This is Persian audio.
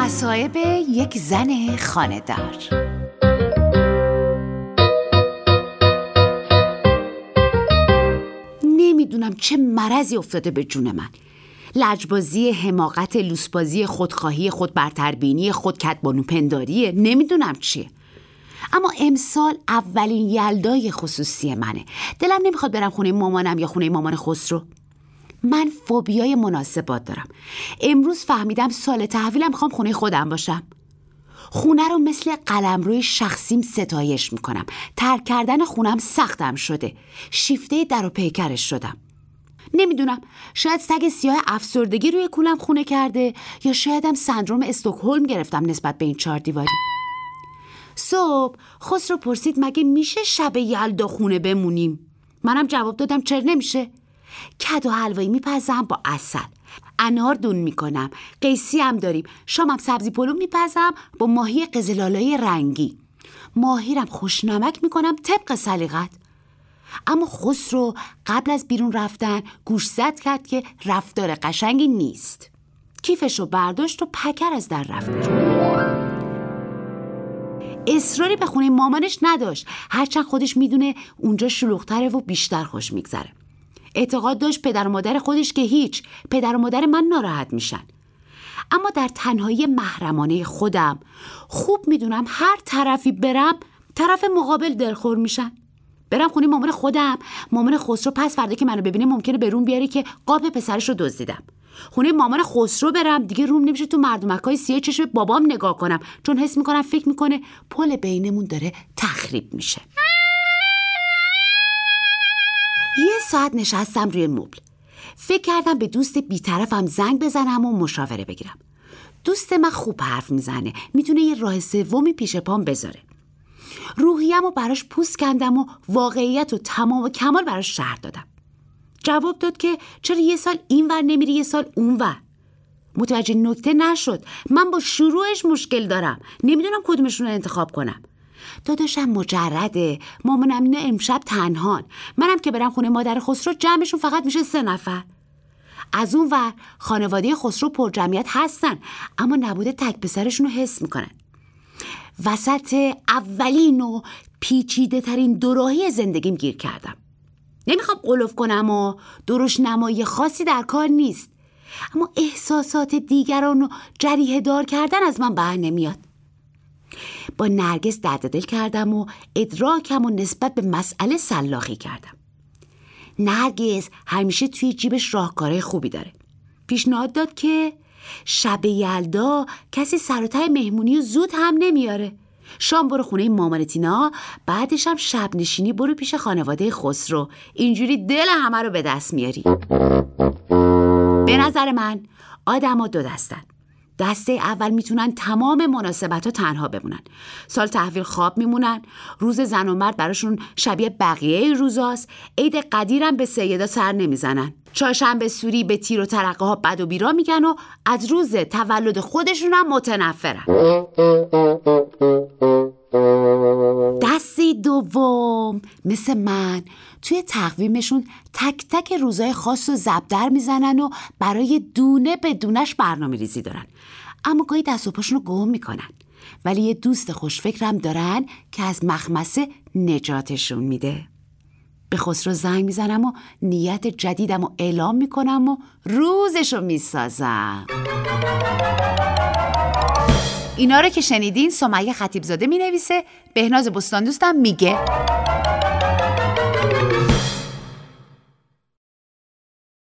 مصائب یک زن خاندار نمی‌دونم چه مرضی افتاده به جون من. لجبازی حماقت لوسبازی خودخواهی خود برتربینی خود کتبانو پنداریه نمی‌دونم چیه. اما امسال اولین یلدای خصوصی منه. دلم نمی‌خواد برم خونه مامانم یا خونه مامان خسرو. من فوبیای مناسبات دارم. امروز فهمیدم سال تحویلم می‌خوام خونه خودم باشم. خونه رو مثل قلم روی شخصیم ستایش می‌کنم. ترک کردن خونم سختم شده. شیفته در و پیکرش شدم. نمی‌دونم شاید سگ سیاه افسردگی روی کولم خونه کرده یا شایدم سندروم استکهلم گرفتم نسبت به این چهار دیواری. صبح خسرو پرسید مگه میشه شب یلدا خونه بمونیم؟ منم جواب دادم چرا نمیشه؟ کد و حلوایی میپزم با اصل انار دون می‌کنم. قیسی هم داریم. شامم سبزی پلو میپزم با ماهی قزلالای رنگی. ماهیرم خوشنمک می‌کنم طبق سلیقت اما خسرو قبل از بیرون رفتن گوش زد کرد که رفتار قشنگی نیست. کیفش رو برداشت و پکر از در رفت. اصراری به خونه مامانش نداشت. هرچند خودش می‌دونه اونجا شلوغتره و بیشتر خوش میگذره. اعتقاد داشت پدر و مادر خودش که هیچ. پدر و مادر من ناراحت میشن. اما در تنهایی محرمانه خودم خوب می‌دونم هر طرفی برم طرف مقابل دلخور میشن. برم خونه مامان خودم. مامان خسرو پس فردا که منو ببینه ممکنه به روم بیاره که قاب پسرش رو دزدیدم. خونه مامان خسرو برم. دیگه روم نمیشه تو مردمکای سیه چشم بابام نگاه کنم. چون حس می‌کنم فکر می‌کنه پل بینمون داره تخریب میشه. یه ساعت نشستم روی مبل. فکر کردم به دوست بیطرفم زنگ بزنم و مشاوره بگیرم. دوست من خوب حرف می‌زنه می‌تونه یه راه سومی پیش پام بذاره. روحیم و براش پوست کندم و واقعیت و تمام و کمال براش شهر دادم. جواب داد که چرا یه سال این ور نمیری یه سال اون ور. متوجه نکته نشد. من با شروعش مشکل دارم. نمی‌دونم کدومشون رو انتخاب کنم. داداشم مجرده. مامانم نه امشب تنهان. منم که برم خونه مادر خسرو جمعشون فقط میشه سه نفر. از اون ور خانواده خسرو پر جمعیت هستن اما نبوده تک پسرشون رو حس می‌کنن. وسط اولین و پیچیده ترین دوراهی زندگیم گیر کردم. نمی‌خوام قلوف کنم و درش نمایی خاصی در کار نیست. اما احساسات دیگران رو جریه دار کردن از من بر نمیاد. با نرگس درد دل کردم و ادراکم و نسبت به مسئله سلاخی کردم. نرگس همیشه توی جیبش راهکارهای خوبی داره. پیشنهاد داد که شب یلدا کسی سراتای مهمونی و زود هم نمیاره. شام برو خونه مامانتینا بعدش هم شب نشینی برو پیش خانواده خسرو. اینجوری دل همه رو به دست میاری. به نظر من آدم دو دستن. دسته اول می‌تونن تمام مناسبت ها تنها بمونن. سال تحویل خواب میمونن. روز زن و مرد براشون شبیه بقیه روزاست. عید قدیرم به سیدا سر نمی‌زنن. چهارشنبه سوری به تیر و ترقه ها بد و بیرا میگن و از روز تولد خودشون هم متنفرن. دوم مثل من. توی تقویمشون تک تک روزای خاص و زبدر می‌زنن و برای دونه به دونش برنامه ریزی دارن. اما گاهی دست و پاشون رو گم می‌کنن. ولی یه دوست خوشفکرم دارن که از مخمسه نجاتشون میده. به خسرو زنگ می‌زنم و نیت جدیدم و اعلام می‌کنم و روزشو می‌سازم. اینا رو که شنیدین سمیه خطیبزاده می نویسه بهناز بستان دوستم میگه.